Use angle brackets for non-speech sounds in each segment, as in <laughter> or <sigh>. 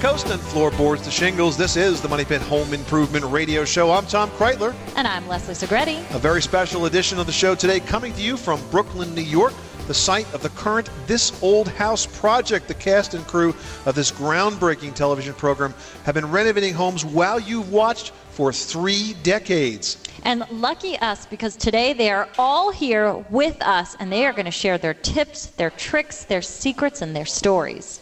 coast and floorboards to shingles. This is the Money Pit Home Improvement Radio Show. I'm Tom Kraeutler. And I'm Leslie Segrete. A very special edition of the show today coming to you from Brooklyn, New York, the site of the current This Old House project. The cast and crew of this groundbreaking television program have been renovating homes while you've watched for three decades. And lucky us because today they are all here with us and they are going to share their tips, their tricks, their secrets, and their stories.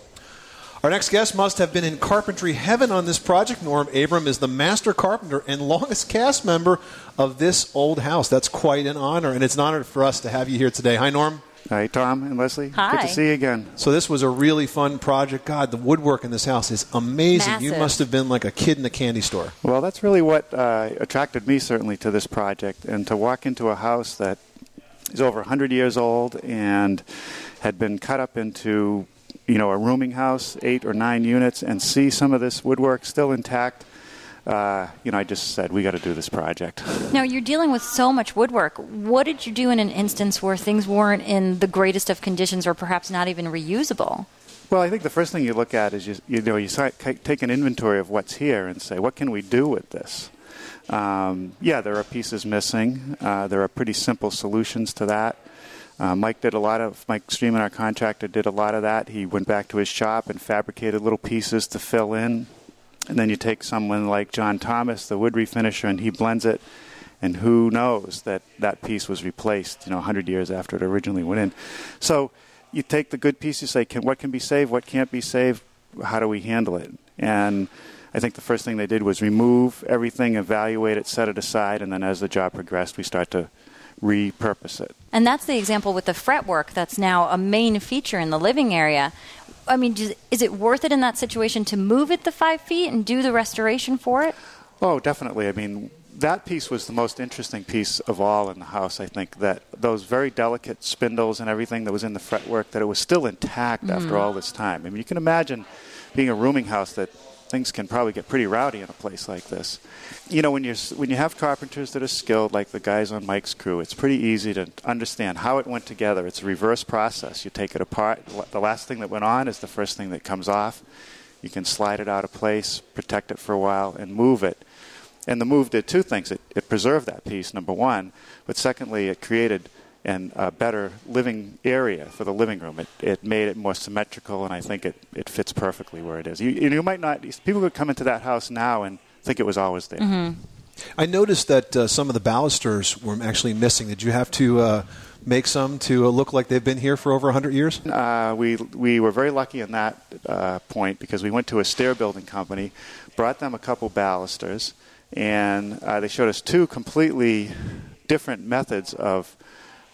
Our next guest must have been in carpentry heaven on this project. Norm Abram is the master carpenter and longest cast member of this old house. That's quite an honor, and it's an honor for us to have you here today. Hi, Norm. Hi, Tom and Leslie. Hi. Good to see you again. So this was a really fun project. God, the woodwork in this house is amazing. Massive. You must have been like a kid in a candy store. Well, that's really what uh, attracted me certainly to this project, and to walk into a house that is over 100 years old and had been cut up into, you know, a rooming house, eight or nine units, and see some of this woodwork still intact. Uh, you know, I just said we got to do this project. <laughs> Now, you're dealing with so much woodwork. What did you do in an instance where things weren't in the greatest of conditions or perhaps not even reusable? Well, I think the first thing you look at is you, you know you take an inventory of what's here and say what can we do with this. Um, yeah, there are pieces missing. Uh, there are pretty simple solutions to that. Uh, Mike did a lot of Mike Streaman, our contractor, did a lot of that. He went back to his shop and fabricated little pieces to fill in, and then you take someone like John Thomas, the wood refinisher, and he blends it. And who knows that that piece was replaced, you know, 100 years after it originally went in. So you take the good piece, you say, can, what can be saved, what can't be saved, how do we handle it? And I think the first thing they did was remove everything, evaluate it, set it aside, and then as the job progressed, we start to repurpose it. And that's the example with the fretwork that's now a main feature in the living area. I mean, is it worth it in that situation to move it the five feet and do the restoration for it? Oh, definitely. I mean, that piece was the most interesting piece of all in the house. I think that those very delicate spindles and everything that was in the fretwork, that it was still intact mm-hmm. after all this time. I mean, you can imagine being a rooming house that things can probably get pretty rowdy in a place like this. You know, when you when you have carpenters that are skilled, like the guys on Mike's crew, it's pretty easy to understand how it went together. It's a reverse process. You take it apart. The last thing that went on is the first thing that comes off. You can slide it out of place, protect it for a while, and move it. And the move did two things. It, it preserved that piece, number one, but secondly, it created an, a better living area for the living room. It, it made it more symmetrical, and I think it, it fits perfectly where it is. You, you might not, people could come into that house now and think it was always there. I noticed that uh, some of the balusters were actually missing. Did you have to uh, make some to uh, look like they've been here for over 100 years? Uh, we, we were very lucky in that uh, point because we went to a stair building company, brought them a couple balusters, and uh, they showed us two completely different methods of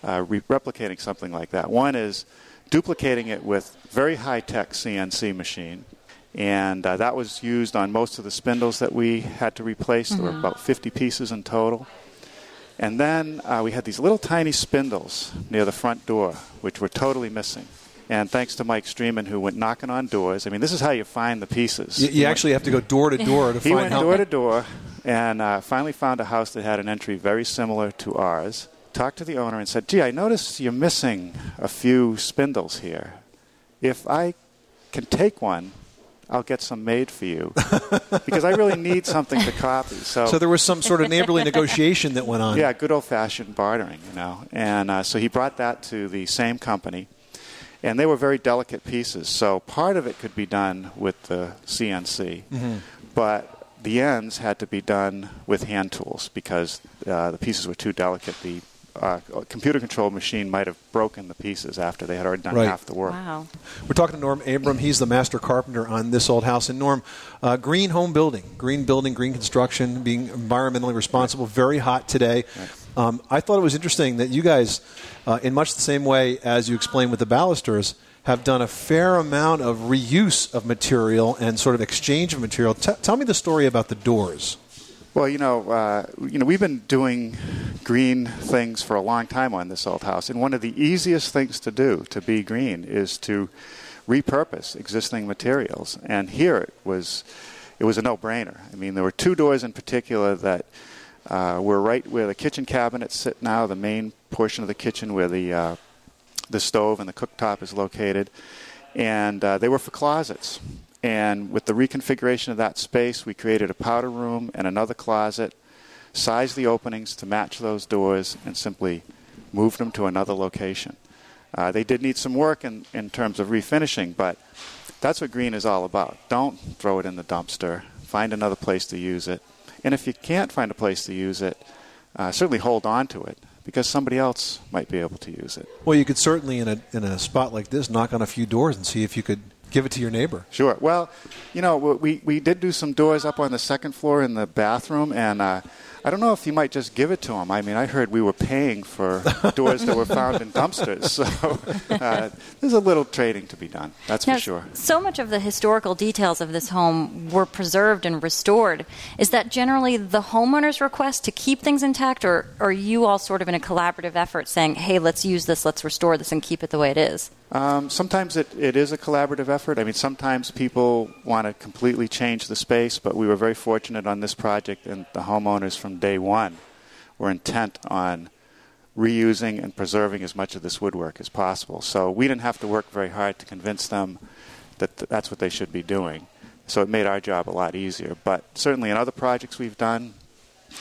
uh, re- replicating something like that. One is duplicating it with very high tech CNC machine. And uh, that was used on most of the spindles that we had to replace. There were about 50 pieces in total. And then uh, we had these little tiny spindles near the front door, which were totally missing. And thanks to Mike Streaman, who went knocking on doors. I mean, this is how you find the pieces. You, you actually have to go door to door to find He find went how. door to door and uh, finally found a house that had an entry very similar to ours. Talked to the owner and said, Gee, I noticed you're missing a few spindles here. If I can take one, I'll get some made for you <laughs> because I really need something to copy. So, So there was some sort of neighborly negotiation that went on. yeah, good old fashioned bartering, you know. And uh, so he brought that to the same company, and they were very delicate pieces. So part of it could be done with the CNC, but the ends had to be done with hand tools because uh, the pieces were too delicate. The uh, computer controlled machine might have broken the pieces after they had already done Right. half the work. Wow. We're talking to Norm Abram. He's the master carpenter on this old house. And Norm, uh, green home building, green building, green construction, being environmentally responsible, very hot today. Um, I thought it was interesting that you guys, uh, in much the same way as you explained with the balusters, have done a fair amount of reuse of material and sort of exchange of material. T- tell me the story about the doors. Well, you know, uh, you know, we've been doing green things for a long time on this old house, and one of the easiest things to do to be green is to repurpose existing materials. And here it was, it was a no-brainer. I mean, there were two doors in particular that uh, were right where the kitchen cabinets sit now, the main portion of the kitchen where the uh, the stove and the cooktop is located, and uh, they were for closets. And with the reconfiguration of that space, we created a powder room and another closet, sized the openings to match those doors, and simply moved them to another location. Uh, they did need some work in, in terms of refinishing, but that's what green is all about. Don't throw it in the dumpster. Find another place to use it. And if you can't find a place to use it, uh, certainly hold on to it because somebody else might be able to use it. Well, you could certainly, in a, in a spot like this, knock on a few doors and see if you could give it to your neighbor. Sure. Well, you know, we, we did do some doors up on the second floor in the bathroom, and uh, I don't know if you might just give it to them. I mean, I heard we were paying for <laughs> doors that were found in dumpsters. So uh, there's a little trading to be done. That's now, for sure. So much of the historical details of this home were preserved and restored. Is that generally the homeowner's request to keep things intact, or, or are you all sort of in a collaborative effort saying, hey, let's use this, let's restore this, and keep it the way it is? Um, sometimes it, it is a collaborative effort. I mean, sometimes people want to completely change the space, but we were very fortunate on this project, and the homeowners from day one were intent on reusing and preserving as much of this woodwork as possible. So we didn't have to work very hard to convince them that th- that's what they should be doing. So it made our job a lot easier. But certainly in other projects we've done,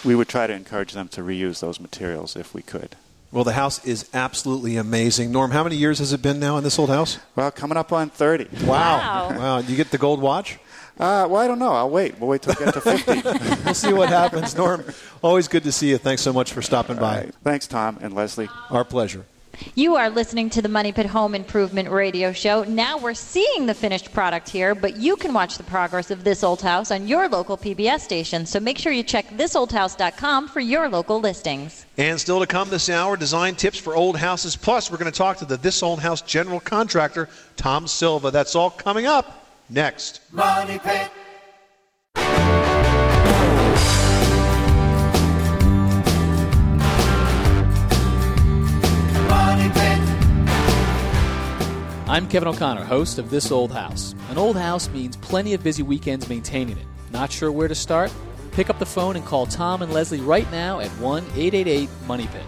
we would try to encourage them to reuse those materials if we could. Well, the house is absolutely amazing. Norm, how many years has it been now in this old house? Well, coming up on 30. Wow. Wow. Wow. You get the gold watch? Uh, well, I don't know. I'll wait. We'll wait till we get to <laughs> 50. We'll see what happens. Norm, always good to see you. Thanks so much for stopping by. All right. Thanks, Tom and Leslie. Our pleasure. You are listening to the Money Pit Home Improvement Radio Show. Now we're seeing the finished product here, but you can watch the progress of this old house on your local PBS station. So make sure you check thisoldhouse.com for your local listings. And still to come this hour, design tips for old houses. Plus, we're going to talk to the This Old House general contractor, Tom Silva. That's all coming up next. Money Pit. I'm Kevin O'Connor, host of This Old House. An old house means plenty of busy weekends maintaining it. Not sure where to start? Pick up the phone and call Tom and Leslie right now at 1 888 Money Pit.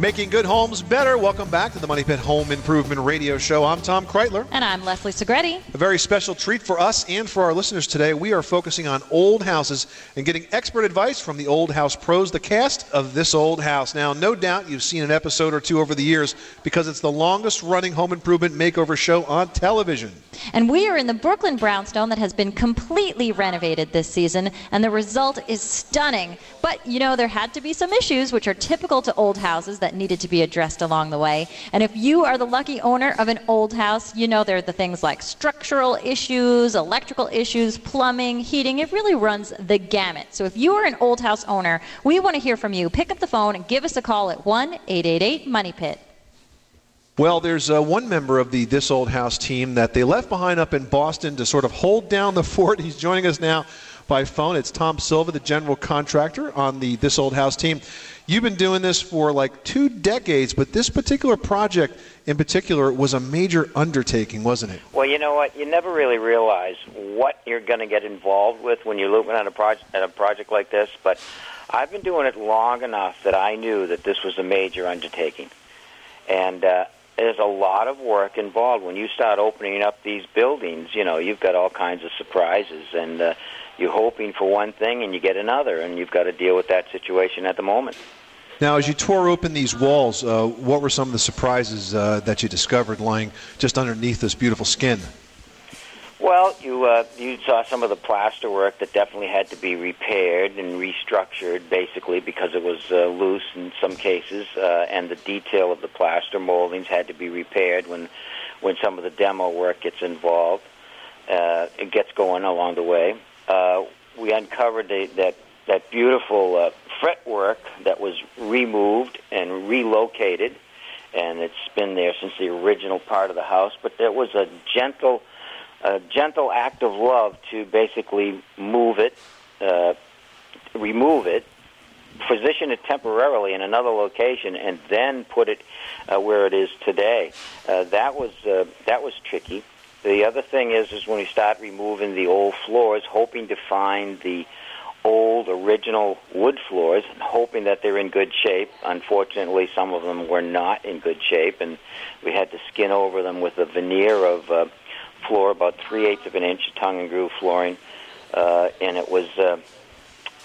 Making good homes better. Welcome back to the Money Pit Home Improvement Radio Show. I'm Tom Kraeutler. And I'm Leslie Segrete. A very special treat for us and for our listeners today. We are focusing on old houses and getting expert advice from the Old House pros, the cast of This Old House. Now, no doubt you've seen an episode or two over the years because it's the longest running home improvement makeover show on television. And we are in the Brooklyn brownstone that has been completely renovated this season, and the result is stunning. But, you know, there had to be some issues which are typical to old houses that needed to be addressed along the way. And if you are the lucky owner of an old house, you know there are the things like structural issues, electrical issues, plumbing, heating. It really runs the gamut. So if you are an old house owner, we want to hear from you. Pick up the phone and give us a call at 1 888 Money Pit. Well, there's uh, one member of the This Old House team that they left behind up in Boston to sort of hold down the <laughs> fort. He's joining us now by phone. It's Tom Silva, the general contractor on the This Old House team. You've been doing this for like two decades, but this particular project in particular was a major undertaking, wasn't it? Well, you know what? You never really realize what you're going to get involved with when you're looking at a project at a project like this. But I've been doing it long enough that I knew that this was a major undertaking, and uh, there's a lot of work involved when you start opening up these buildings. You know, you've got all kinds of surprises, and uh, you're hoping for one thing and you get another, and you've got to deal with that situation at the moment. Now, as you tore open these walls, uh, what were some of the surprises uh, that you discovered lying just underneath this beautiful skin? Well, you uh, you saw some of the plaster work that definitely had to be repaired and restructured, basically because it was uh, loose in some cases, uh, and the detail of the plaster moldings had to be repaired when when some of the demo work gets involved. Uh, it gets going along the way. Uh, we uncovered the, that that beautiful uh, fretwork that was removed and relocated, and it's been there since the original part of the house. But there was a gentle a gentle act of love to basically move it, uh, remove it, position it temporarily in another location, and then put it uh, where it is today. Uh, that was uh, that was tricky. The other thing is, is when we start removing the old floors, hoping to find the old original wood floors, hoping that they're in good shape. Unfortunately, some of them were not in good shape, and we had to skin over them with a veneer of uh, floor, about three eighths of an inch, of tongue and groove flooring, uh, and it was. Uh,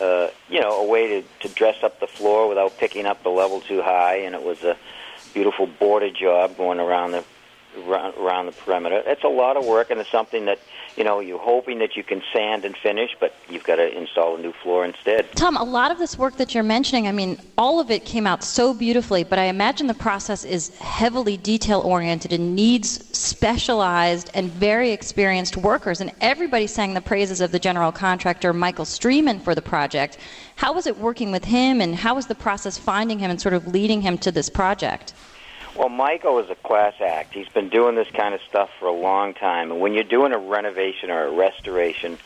uh, you know, a way to, to dress up the floor without picking up the level too high, and it was a beautiful border job going around the around the perimeter. It's a lot of work, and it's something that you know you're hoping that you can sand and finish, but you've got to install a new floor instead. Tom, a lot of this work that you're mentioning, I mean, all of it came out so beautifully, but I imagine the process is heavily detail oriented and needs specialized and very experienced workers. And everybody sang the praises of the general contractor Michael Streeman for the project. How was it working with him, and how was the process finding him and sort of leading him to this project? Well, Michael is a class act. He's been doing this kind of stuff for a long time. And when you're doing a renovation or a restoration,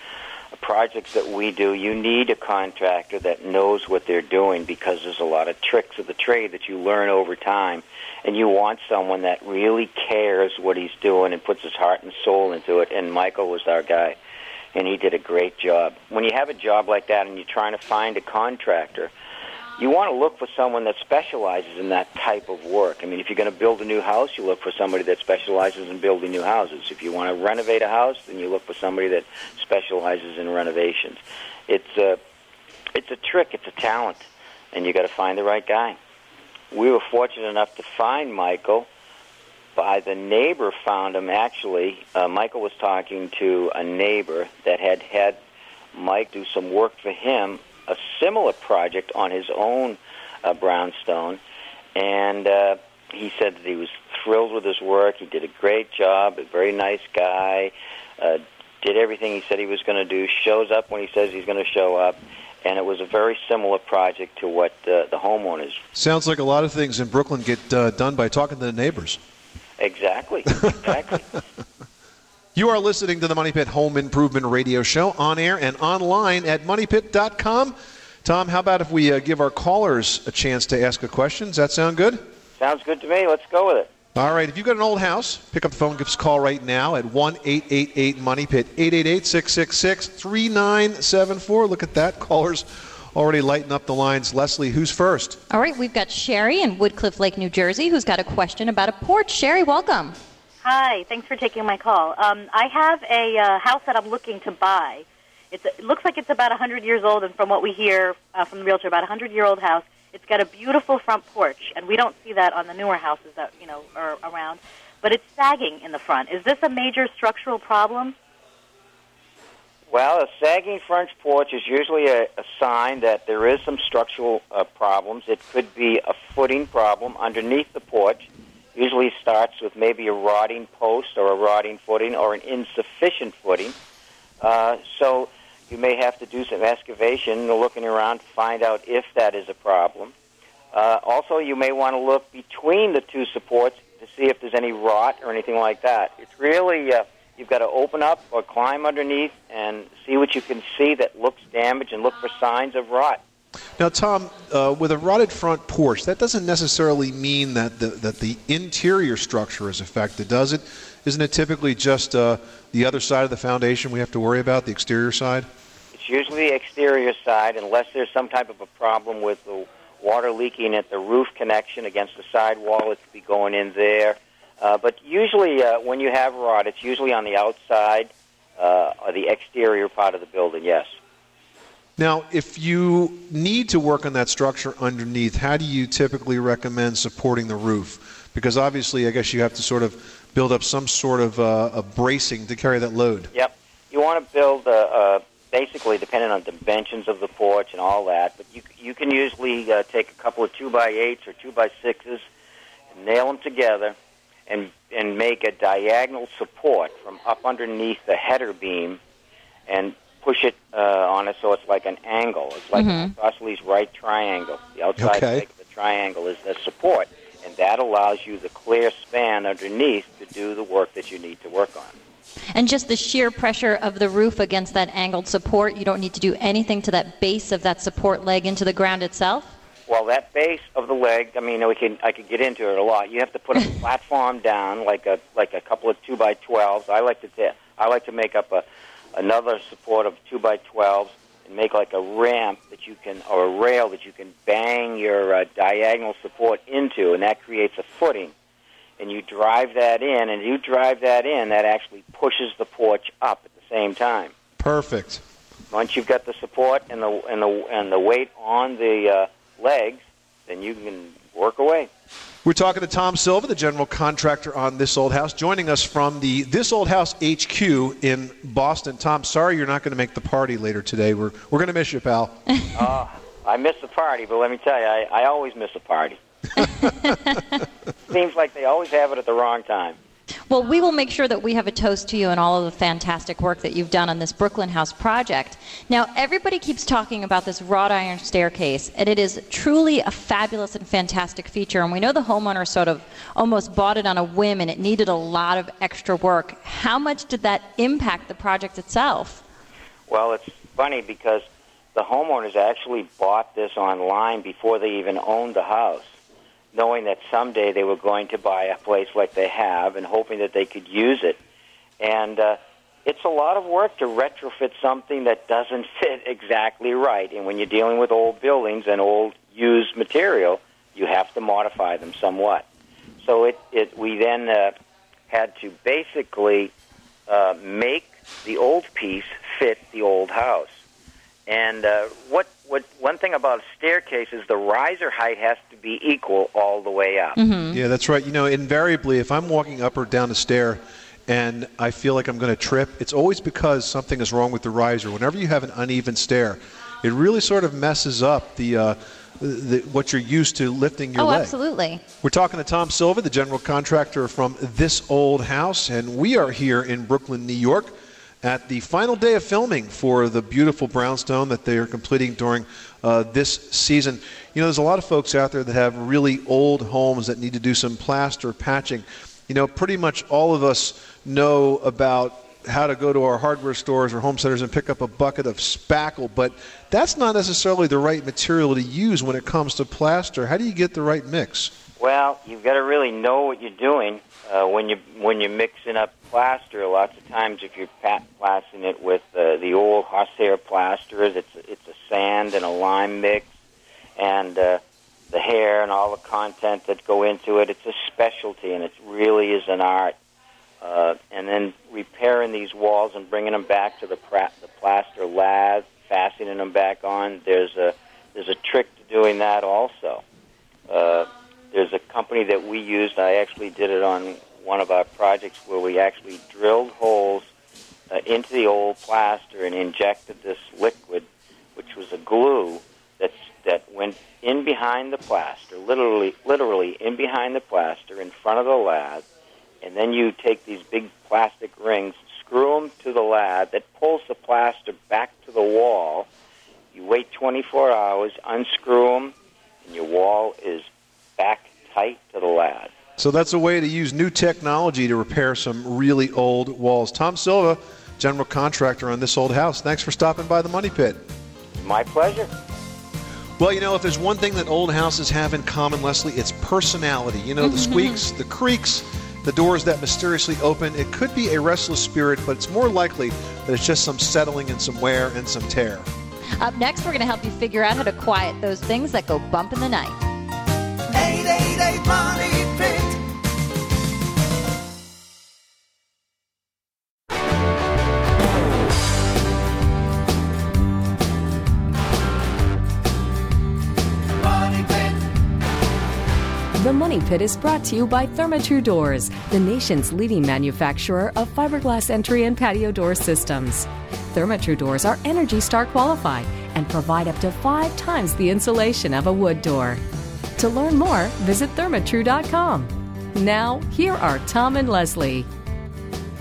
projects that we do, you need a contractor that knows what they're doing because there's a lot of tricks of the trade that you learn over time. And you want someone that really cares what he's doing and puts his heart and soul into it. And Michael was our guy. And he did a great job. When you have a job like that and you're trying to find a contractor, you want to look for someone that specializes in that type of work. I mean, if you're going to build a new house, you look for somebody that specializes in building new houses. If you want to renovate a house, then you look for somebody that specializes in renovations. It's a, it's a trick. It's a talent, and you got to find the right guy. We were fortunate enough to find Michael. By the neighbor found him. Actually, uh, Michael was talking to a neighbor that had had Mike do some work for him a similar project on his own uh, brownstone, and uh, he said that he was thrilled with his work. He did a great job. A very nice guy. Uh, did everything he said he was going to do. Shows up when he says he's going to show up. And it was a very similar project to what uh, the homeowners. Sounds like a lot of things in Brooklyn get uh, done by talking to the neighbors. Exactly. Exactly. <laughs> You are listening to the Money Pit Home Improvement Radio Show on air and online at moneypit.com. Tom, how about if we uh, give our callers a chance to ask a question? Does that sound good? Sounds good to me. Let's go with it. All right. If you've got an old house, pick up the phone, give us a call right now at 1 888 Money Pit, 888 666 3974. Look at that. Callers already lighting up the lines. Leslie, who's first? All right. We've got Sherry in Woodcliff Lake, New Jersey, who's got a question about a porch. Sherry, welcome. Hi, thanks for taking my call. Um, I have a uh, house that I'm looking to buy. It's, it looks like it's about 100 years old, and from what we hear uh, from the realtor, about a 100 year old house. It's got a beautiful front porch, and we don't see that on the newer houses that you know are around. But it's sagging in the front. Is this a major structural problem? Well, a sagging front porch is usually a, a sign that there is some structural uh, problems. It could be a footing problem underneath the porch usually starts with maybe a rotting post or a rotting footing or an insufficient footing. Uh, so you may have to do some excavation, looking around to find out if that is a problem. Uh, also, you may want to look between the two supports to see if there's any rot or anything like that. It's really uh, you've got to open up or climb underneath and see what you can see that looks damaged and look for signs of rot. Now, Tom, uh, with a rotted front porch, that doesn't necessarily mean that the, that the interior structure is affected, does it? Isn't it typically just uh, the other side of the foundation we have to worry about, the exterior side? It's usually the exterior side, unless there's some type of a problem with the water leaking at the roof connection against the side wall. It could be going in there. Uh, but usually, uh, when you have rot, it's usually on the outside uh, or the exterior part of the building. Yes. Now, if you need to work on that structure underneath, how do you typically recommend supporting the roof? Because obviously, I guess you have to sort of build up some sort of uh, a bracing to carry that load. Yep. You want to build a, a basically depending on dimensions of the porch and all that. But you you can usually uh, take a couple of two by eights or two by sixes, and nail them together, and and make a diagonal support from up underneath the header beam, and push it uh, on it so it's like an angle. It's like mm-hmm. an isosceles right triangle. The outside okay. leg of the triangle is the support, and that allows you the clear span underneath to do the work that you need to work on. And just the sheer pressure of the roof against that angled support, you don't need to do anything to that base of that support leg into the ground itself? Well, that base of the leg, I mean, we can I could get into it a lot. You have to put a <laughs> platform down, like a like a couple of two by twelves. I like to t- I like to make up a another support of 2 by 12s and make like a ramp that you can, or a rail that you can bang your uh, diagonal support into, and that creates a footing. and you drive that in, and you drive that in, that actually pushes the porch up at the same time. Perfect. Once you've got the support and the and the and the weight on the uh, legs, then you can work away. We're talking to Tom Silva, the general contractor on This Old House, joining us from the This Old House HQ in Boston. Tom, sorry you're not going to make the party later today. We're we're going to miss you, pal. <laughs> uh, I miss the party, but let me tell you, I, I always miss a party. <laughs> Seems like they always have it at the wrong time. Well, we will make sure that we have a toast to you and all of the fantastic work that you've done on this Brooklyn House project. Now, everybody keeps talking about this wrought iron staircase, and it is truly a fabulous and fantastic feature. And we know the homeowner sort of almost bought it on a whim and it needed a lot of extra work. How much did that impact the project itself? Well, it's funny because the homeowners actually bought this online before they even owned the house knowing that someday they were going to buy a place like they have and hoping that they could use it. And uh, it's a lot of work to retrofit something that doesn't <laughs> fit exactly right. And when you're dealing with old buildings and old used material, you have to modify them somewhat. So it, it we then uh, had to basically uh, make the old piece fit the old house. And uh, what what one thing about a staircase is the riser height has to be equal all the way up. Mm-hmm. Yeah, that's right. You know, invariably, if I'm walking up or down a stair and I feel like I'm going to trip, it's always because something is wrong with the riser. Whenever you have an uneven stair, it really sort of messes up the. Uh, the, what you're used to lifting your oh, leg. absolutely. We're talking to Tom Silva, the general contractor from This Old House, and we are here in Brooklyn, New York at the final day of filming for the beautiful brownstone that they are completing during uh, this season. You know, there's a lot of folks out there that have really old homes that need to do some plaster patching. You know, pretty much all of us know about how to go to our hardware stores or home centers and pick up a bucket of spackle, but that's not necessarily the right material to use when it comes to plaster. How do you get the right mix? Well, you've got to really know what you're doing uh, when you when you're mixing up plaster. Lots of times, if you're pat plastering it with uh, the old horsehair plasters, it's it's a sand and a lime mix, and uh, the hair and all the content that go into it. It's a specialty, and it really is an art. Uh, and then repairing these walls and bringing them back to the, pra- the plaster lath, fastening them back on. There's a there's a trick to doing that also. Uh, there's a company that we used. I actually did it on one of our projects where we actually drilled holes uh, into the old plaster and injected this liquid, which was a glue that's, that went in behind the plaster, literally, literally in behind the plaster, in front of the lath, and then you take these big plastic rings, screw them to the lath that pulls the plaster back to the wall. You wait 24 hours, unscrew them, and your wall is back tight to the lath. So that's a way to use new technology to repair some really old walls. Tom Silva, general contractor on this old house. Thanks for stopping by the Money Pit. My pleasure. Well, you know, if there's one thing that old houses have in common, Leslie, it's personality. You know, the mm-hmm. squeaks, the creaks, the doors that mysteriously open. It could be a restless spirit, but it's more likely that it's just some settling and some wear and some tear. Up next, we're going to help you figure out how to quiet those things that go bump in the night. 888 Money The Pit is brought to you by Therma-Tru Doors, the nation's leading manufacturer of fiberglass entry and patio door systems. Therma-Tru Doors are Energy Star qualified and provide up to five times the insulation of a wood door. To learn more, visit thermatru.com. Now, here are Tom and Leslie.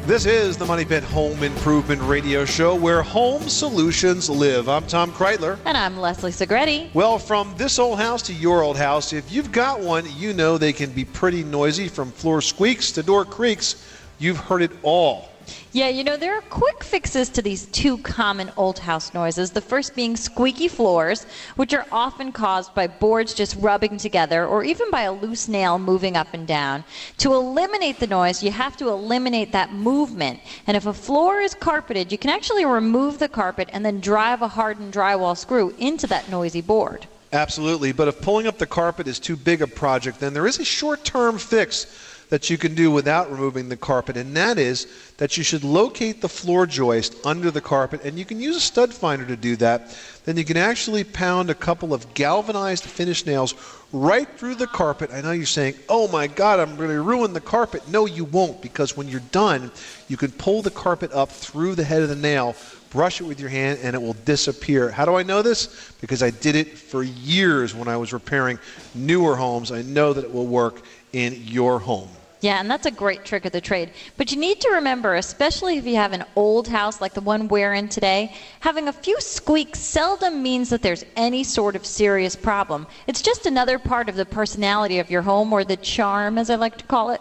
This is the Money Pit Home Improvement Radio Show where home solutions live. I'm Tom Kraeutler. And I'm Leslie Segrete. Well, from this old house to your old house, if you've got one, you know they can be pretty noisy from floor squeaks to door creaks. You've heard it all. Yeah, you know, there are quick fixes to these two common old house noises. The first being squeaky floors, which are often caused by boards just rubbing together or even by a loose nail moving up and down. To eliminate the noise, you have to eliminate that movement. And if a floor is carpeted, you can actually remove the carpet and then drive a hardened drywall screw into that noisy board. Absolutely, but if pulling up the carpet is too big a project, then there is a short term fix that you can do without removing the carpet, and that is that you should locate the floor joist under the carpet, and you can use a stud finder to do that. Then you can actually pound a couple of galvanized finish nails right through the carpet. I know you're saying, oh my God, I'm going to ruin the carpet. No, you won't, because when you're done, you can pull the carpet up through the head of the nail brush it with your hand and it will disappear. How do I know this? Because I did it for years when I was repairing newer homes. I know that it will work in your home. Yeah, and that's a great trick of the trade. But you need to remember, especially if you have an old house like the one we're in today, having a few squeaks seldom means that there's any sort of serious problem. It's just another part of the personality of your home, or the charm, as I like to call it.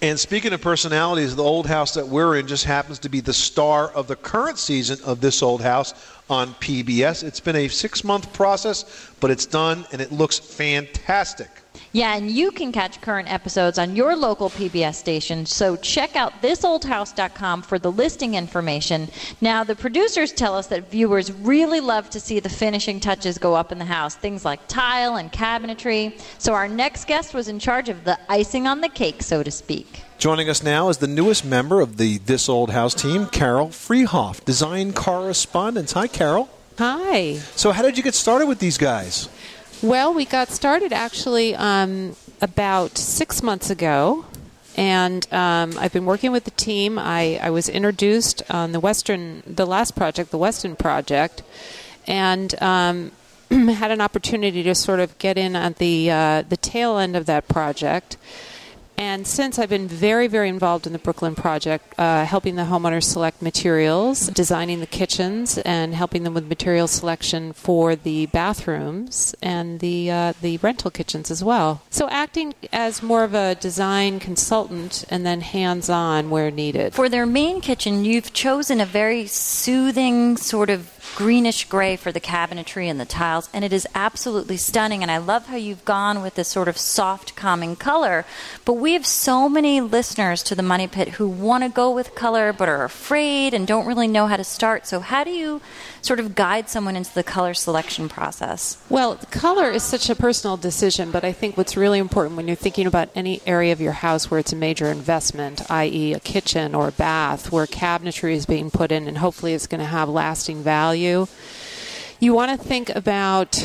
And speaking of personalities, the old house that we're in just happens to be the star of the current season of This Old House on PBS. It's been a six month process, but it's done and it looks fantastic. Yeah, and you can catch current episodes on your local PBS station, so check out thisoldhouse.com for the listing information. Now, the producers tell us that viewers really love to see the finishing touches go up in the house, things like tile and cabinetry. So, our next guest was in charge of the icing on the cake, so to speak. Joining us now is the newest member of the This Old House team, Carol Freehoff, design correspondent. Hi, Carol. Hi. So, how did you get started with these guys? Well, we got started actually um, about six months ago, and um, I've been working with the team. I, I, was introduced on the Western, the last project, the Weston project, and um, <clears throat> had an opportunity to sort of get in at the uh, the tail end of that project. And since I've been very, very involved in the Brooklyn project, uh, helping the homeowners select materials, designing the kitchens, and helping them with material selection for the bathrooms and the uh, the rental kitchens as well. So acting as more of a design consultant and then hands-on where needed. For their main kitchen, you've chosen a very soothing sort of greenish gray for the cabinetry and the tiles, and it is absolutely stunning. And I love how you've gone with this sort of soft, calming color. But we have so many listeners to the Money Pit who want to go with color but are afraid and don't really know how to start. So, how do you sort of guide someone into the color selection process? Well, color is such a personal decision, but I think what's really important when you're thinking about any area of your house where it's a major investment, i.e., a kitchen or a bath, where cabinetry is being put in and hopefully it's going to have lasting value, you want to think about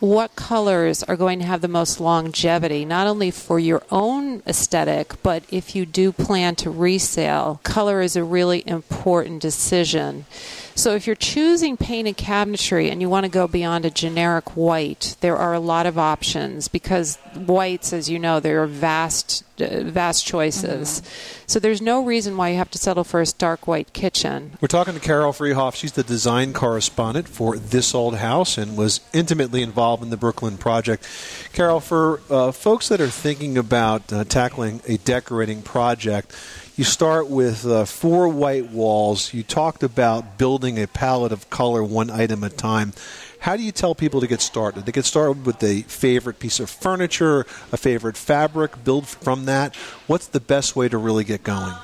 what colors are going to have the most longevity, not only for your own aesthetic, but if you do plan to resale, color is a really important decision. So if you're choosing painted cabinetry and you want to go beyond a generic white, there are a lot of options because whites, as you know, there are vast, uh, vast choices. Mm-hmm. So there's no reason why you have to settle for a stark white kitchen. We're talking to Carol Freehoff. She's the design correspondent for This Old House and was intimately involved in the Brooklyn project. Carol, for uh, folks that are thinking about uh, tackling a decorating project, you start with uh, four white walls. You talked about building a palette of color one item at a time. How do you tell people to get started? They get started with a favorite piece of furniture, a favorite fabric, build from that. What's the best way to really get going?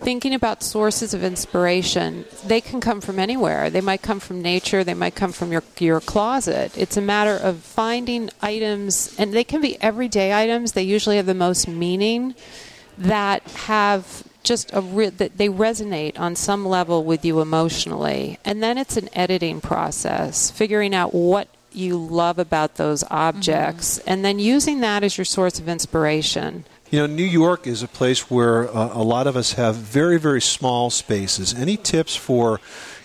thinking about sources of inspiration, they can come from anywhere. They might come from nature, they might come from your, your closet. It's a matter of finding items, and they can be everyday items. They usually have the most meaning that have just a re- that they resonate on some level with you emotionally. And then it's an editing process figuring out what you love about those objects mm-hmm. and then using that as your source of inspiration. You know new york is a place where uh, a lot of us have very very small spaces. Any tips for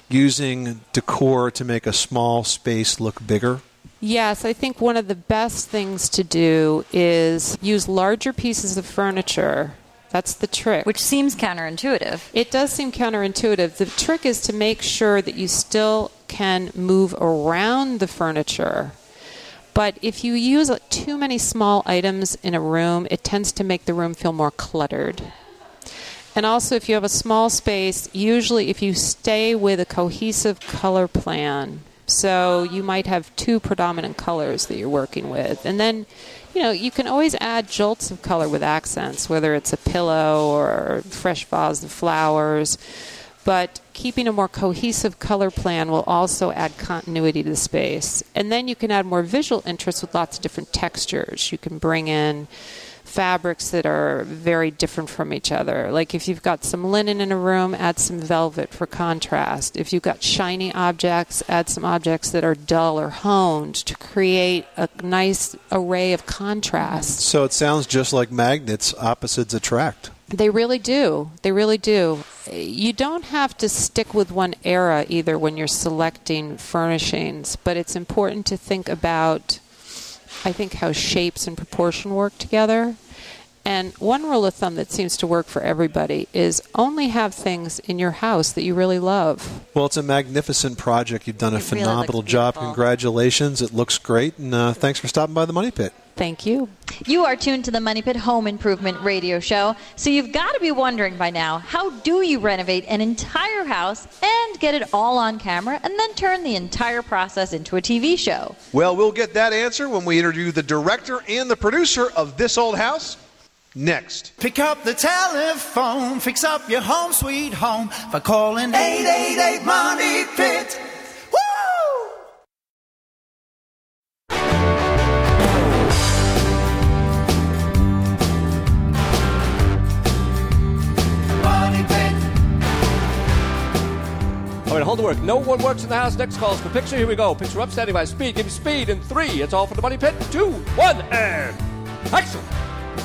using decor to make a small space look bigger? Yes, I think one of the best things to do is use larger pieces of furniture that's the trick. Which seems counterintuitive. It does seem counterintuitive. The trick is to make sure that you still can move around the furniture. But if you use uh, too many small items in a room, it tends to make the room feel more cluttered. And also, if you have a small space, usually if you stay with a cohesive color plan, so you might have two predominant colors that you're working with. And then you know, you can always add jolts of color with accents, whether it's a pillow or fresh vase of flowers. But keeping a more cohesive color plan will also add continuity to the space. And then you can add more visual interest with lots of different textures. You can bring in fabrics that are very different from each other. Like if you've got some linen in a room, add some velvet for contrast. If you've got shiny objects, add some objects that are dull or honed to create a nice array of contrast. So it sounds just like magnets, opposites attract. They really do. They really do. You don't have to stick with one era either when you're selecting furnishings, but it's important to think about I think how shapes and proportion work together. And one rule of thumb that seems to work for everybody is only have things in your house that you really love. Well, it's a magnificent project. You've done a It really phenomenal looks job. beautiful. Congratulations. It looks great. And uh, thanks for stopping by the Money Pit. Thank you. You are tuned to the Money Pit Home Improvement Radio Show, so you've got to be wondering by now how do you renovate an entire house and get it all on camera and then turn the entire process into a TV show? Well, we'll get that answer when we interview the director and the producer of This Old House next. Pick up the telephone, fix up your home sweet home by calling 888 Money Pit. Woo! Money Pit. All right, hold the work. No one works in the house. Next calls for picture. Here we go. Picture up, standing by. Speed. Give me speed. In three. It's all for the money pit. Two, one, and action.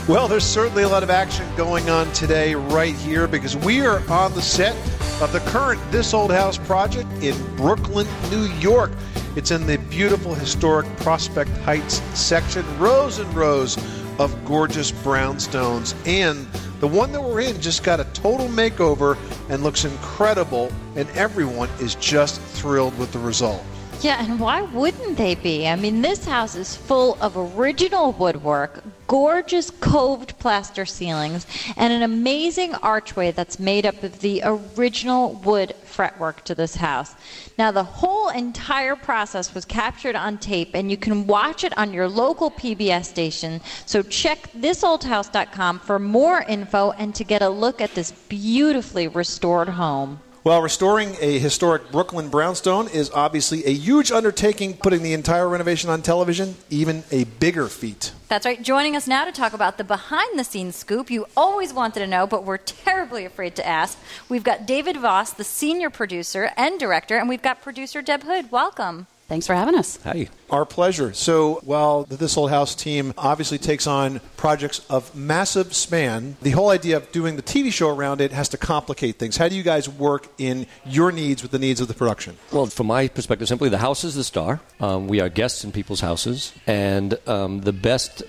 Well, there's certainly a lot of action going on today, right here, because we are on the set of the current This Old House project in Brooklyn, New York. It's in the beautiful historic Prospect Heights section, rows and rows of gorgeous brownstones. And the one that we're in just got a total makeover and looks incredible, and everyone is just thrilled with the result. Yeah, and why wouldn't they be? I mean, this house is full of original woodwork, gorgeous coved plaster ceilings, and an amazing archway that's made up of the original wood fretwork to this house. Now, the whole entire process was captured on tape, and you can watch it on your local PBS station. So check thisoldhouse.com for more info and to get a look at this beautifully restored home. Well, restoring a historic Brooklyn brownstone is obviously a huge undertaking. Putting the entire renovation on television, even a bigger feat. That's right. Joining us now to talk about the behind the scenes scoop you always wanted to know, but were terribly afraid to ask. We've got David Voss, the senior producer and director, and we've got producer Deb Hood. Welcome. Thanks for having us. Hi. Our pleasure. So, while the This Old House team obviously takes on projects of massive span, the whole idea of doing the TV show around it has to complicate things. How do you guys work in your needs with the needs of the production? Well, from my perspective, simply the house is the star. Um, we are guests in people's houses, and um, the best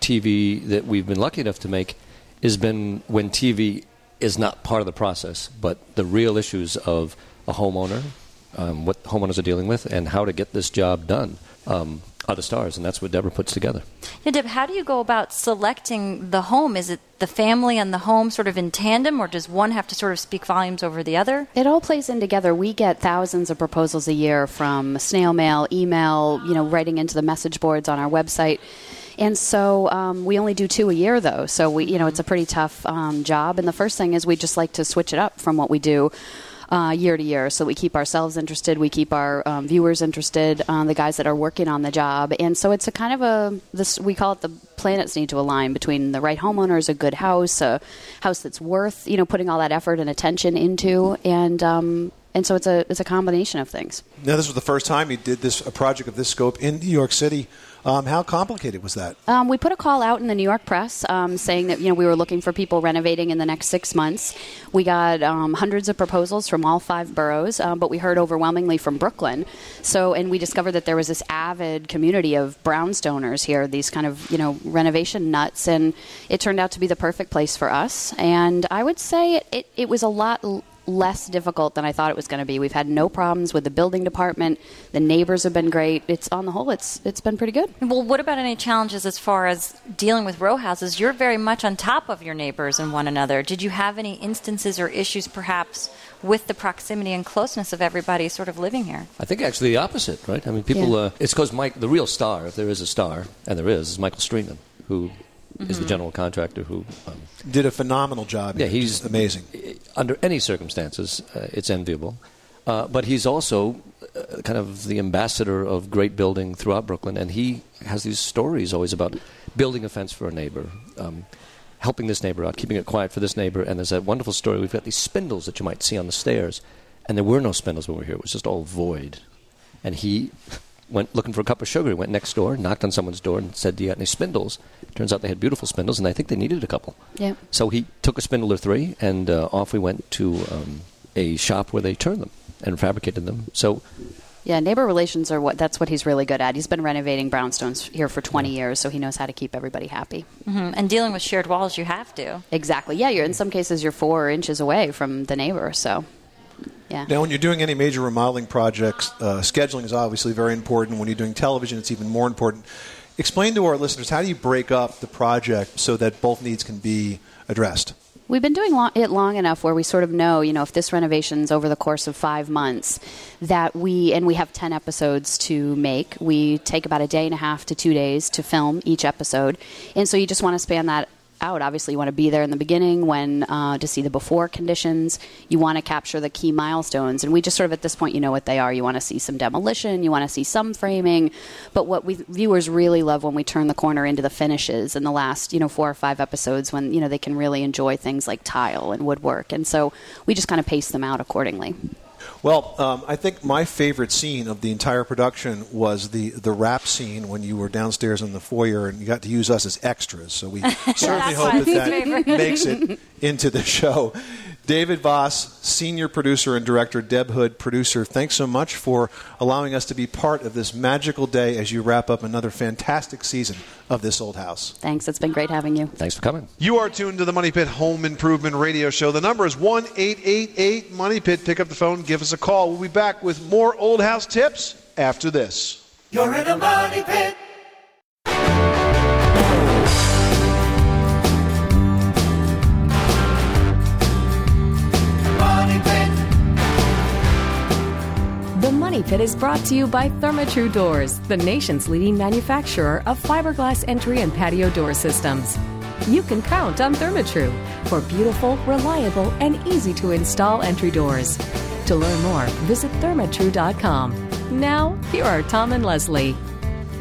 TV that we've been lucky enough to make has been when TV is not part of the process, but the real issues of a homeowner, um, what homeowners are dealing with, and how to get this job done um, are the stars, and that's what Deborah puts together. Yeah, Deb, how do you go about selecting the home? Is it the family and the home sort of in tandem, or does one have to sort of speak volumes over the other? It all plays in together. We get thousands of proposals a year from snail mail, email, you know, writing into the message boards on our website. And so um, we only do two a year, though. So we, you know, it's a pretty tough um, job. And the first thing is we just like to switch it up from what we do uh, year to year. So we keep ourselves interested, we keep our um, viewers interested, uh, the guys that are working on the job, and so it's a kind of a this we call it the planets need to align between the right homeowners, a good house, a house that's worth you know putting all that effort and attention into, and um, and so it's a it's a combination of things. Now, this was the first time you did this a project of this scope in New York City. Um, how complicated was that? Um, we put a call out in the New York press um, saying that you know we were looking for people renovating in the next six months. We got um, hundreds of proposals from all five boroughs, um, but we heard overwhelmingly from Brooklyn. So, and we discovered that there was this avid community of brownstoners here, these kind of you know renovation nuts, and it turned out to be the perfect place for us. And I would say it, it, it was a lot. L- less difficult than I thought it was going to be. We've had no problems with the building department. The neighbors have been great. It's on the whole, it's it's been pretty good. Well, what about any challenges as far as dealing with row houses? You're very much on top of your neighbors and one another. Did you have any instances or issues, perhaps, with the proximity and closeness of everybody sort of living here? I think actually the opposite, right? I mean, people. Yeah. Uh, it's because Mike, the real star, if there is a star, and there is, is Michael Streeman, who is the Mhm. general contractor who um, Did a phenomenal job. Yeah, here, he's just amazing. Under any circumstances, uh, it's enviable. Uh, but he's also uh, kind of the ambassador of great building throughout Brooklyn, and he has these stories always about building a fence for a neighbor, um, helping this neighbor out, keeping it quiet for this neighbor. And there's a wonderful story. We've got these spindles that you might see on the stairs, and there were no spindles when we were here. It was just all void. And he went looking for a cup of sugar. He went next door, knocked on someone's door, and said, "Do you got any spindles?" Turns out they had beautiful spindles, and I think they needed a couple. Yeah. So he took a spindle or three, and uh, off we went to um, a shop where they turned them and fabricated them. So Yeah, neighbor relations are what that's what he's really good at. He's been renovating brownstones here for 20 years, so he knows how to keep everybody happy. hmm And dealing with shared walls, you have to. Exactly. Yeah, you're in some cases you're 4 inches away from the neighbor, so yeah. Now, when you're doing any major remodeling projects, uh, scheduling is obviously very important. When you're doing television, it's even more important. Explain to our listeners how do you break up the project so that both needs can be addressed? We've been doing it long enough where we sort of know, you know, if this renovation's over the course of five months, that we, and we have 10 episodes to make, we take about a day and a half to two days to film each episode. And so you just want to span that out. Obviously, you want to be there in the beginning when uh, to see the before conditions. You want to capture the key milestones, and we just sort of at this point, you know what they are. You want to see some demolition, you want to see some framing, but what we viewers really love when we turn the corner into the finishes in the last, you know, four or five episodes when you know they can really enjoy things like tile and woodwork, and so we just kind of pace them out accordingly. Well, um, I think my favorite scene of the entire production was the, the rap scene when you were downstairs in the foyer and you got to use us as extras. So we <laughs> certainly hope that that favorite. makes it into the show. David Voss, senior producer and director, Deb Hood, producer, thanks so much for allowing us to be part of this magical day as you wrap up another fantastic season of This Old House. Thanks. It's been great having you. Thanks for coming. You are tuned to the Money Pit Home Improvement Radio Show. The number is 1 888 Money Pit. Pick up the phone, give us a call. We'll be back with more old house tips after this. You're in a money pit. Pit is brought to you by Therma-Tru Doors, the nation's leading manufacturer of fiberglass entry and patio door systems. You can count on Therma-Tru for beautiful, reliable, and easy to install entry doors. To learn more, visit thermatru.com. Now, here are Tom and Leslie.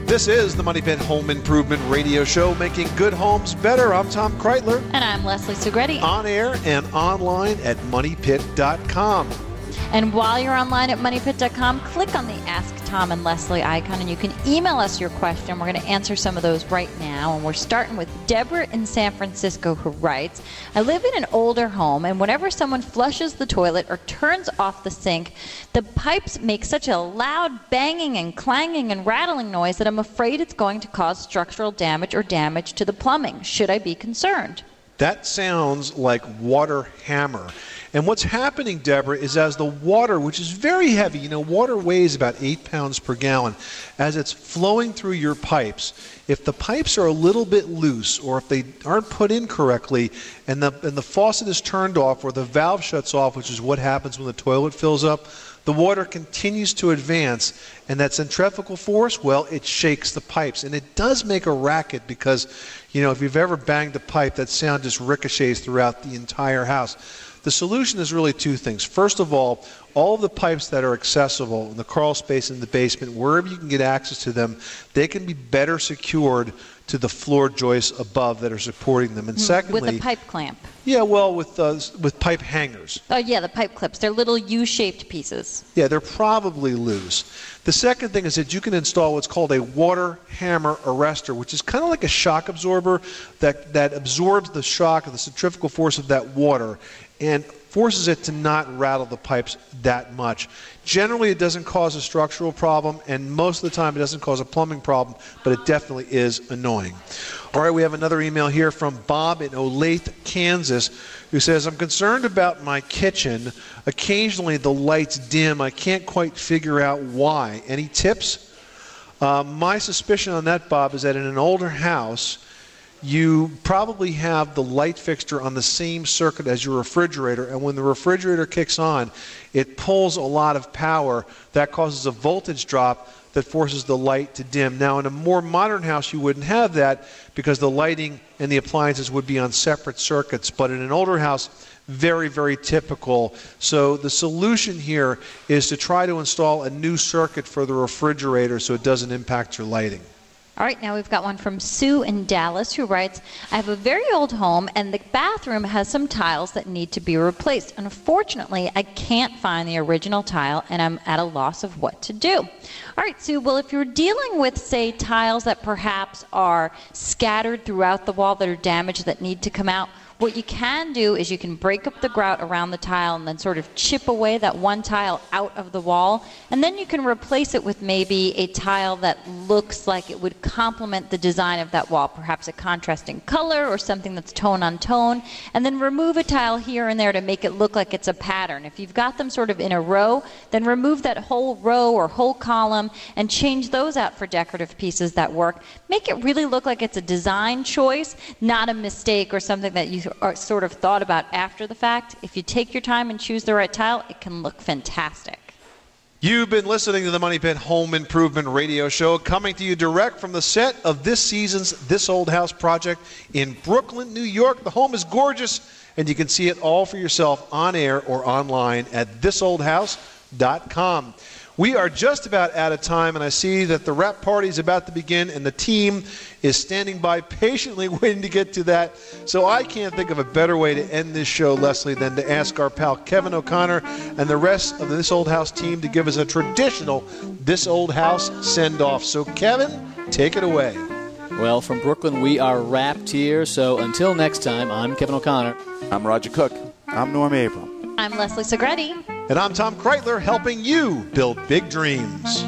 This is the Money Pit Home Improvement Radio Show, making good homes better. I'm Tom Kraeutler. And I'm Leslie Segrete. On air and online at moneypit.com. And while you're online at moneypit.com, click on the Ask Tom and Leslie icon and you can email us your question. We're going to answer some of those right now. And we're starting with Deborah in San Francisco who writes I live in an older home, and whenever someone flushes the toilet or turns off the sink, the pipes make such a loud banging and clanging and rattling noise that I'm afraid it's going to cause structural damage or damage to the plumbing. Should I be concerned? That sounds like water hammer. And what's happening, Deborah, is as the water, which is very heavy, you know, water weighs about eight pounds per gallon, as it's flowing through your pipes, if the pipes are a little bit loose or if they aren't put in correctly and the, and the faucet is turned off or the valve shuts off, which is what happens when the toilet fills up, the water continues to advance. And that centrifugal force, well, it shakes the pipes. And it does make a racket because, you know, if you've ever banged a pipe, that sound just ricochets throughout the entire house. The solution is really two things. First of all, all of the pipes that are accessible in the crawl space in the basement, wherever you can get access to them, they can be better secured to the floor joists above that are supporting them. And secondly, With a pipe clamp. yeah, well, with uh, with pipe hangers. Oh, yeah, the pipe clips. They're little U shaped pieces. Yeah, they're probably loose. The second thing is that you can install what's called a water hammer arrestor, which is kind of like a shock absorber that, that absorbs the shock of the centrifugal force of that water and forces it to not rattle the pipes that much. Generally, it doesn't cause a structural problem, and most of the time, it doesn't cause a plumbing problem, but it definitely is annoying. All right, we have another email here from Bob in Olathe, Kansas, who says, I'm concerned about my kitchen. Occasionally, the lights dim. I can't quite figure out why. Any tips? Uh, my suspicion on that, Bob, is that in an older house, you probably have the light fixture on the same circuit as your refrigerator, and when the refrigerator kicks on, it pulls a lot of power. That causes a voltage drop that forces the light to dim. Now, in a more modern house, you wouldn't have that because the lighting and the appliances would be on separate circuits. But in an older house, very, very typical. So the solution here is to try to install a new circuit for the refrigerator so it doesn't impact your lighting. All right, now we've got one from Sue in Dallas who writes I have a very old home and the bathroom has some tiles that need to be replaced. Unfortunately, I can't find the original tile and I'm at a loss of what to do. All right, Sue, well, if you're dealing with, say, tiles that perhaps are scattered throughout the wall that are damaged that need to come out, what you can do is you can break up the grout around the tile and then sort of chip away that one tile out of the wall. And then you can replace it with maybe a tile that looks like it would complement the design of that wall, perhaps a contrasting color or something that's tone on tone. And then remove a tile here and there to make it look like it's a pattern. If you've got them sort of in a row, then remove that whole row or whole column and change those out for decorative pieces that work. Make it really look like it's a design choice, not a mistake or something that you are sort of thought about after the fact. If you take your time and choose the right tile, it can look fantastic. You've been listening to the Money Pit Home Improvement Radio Show, coming to you direct from the set of this season's This Old House project in Brooklyn, New York. The home is gorgeous, and you can see it all for yourself on air or online at thisoldhouse.com. We are just about out of time, and I see that the wrap party is about to begin, and the team is standing by patiently <laughs> waiting to get to that. So I can't think of a better way to end this show, Leslie, than to ask our pal Kevin O'Connor and the rest of the This Old House team to give us a traditional This Old House send off. So, Kevin, take it away. Well, from Brooklyn, we are wrapped here. So until next time, I'm Kevin O'Connor. I'm Roger Cook. I'm Norm Abram. I'm Leslie Segrete. And I'm Tom Kraeutler, helping you build big dreams.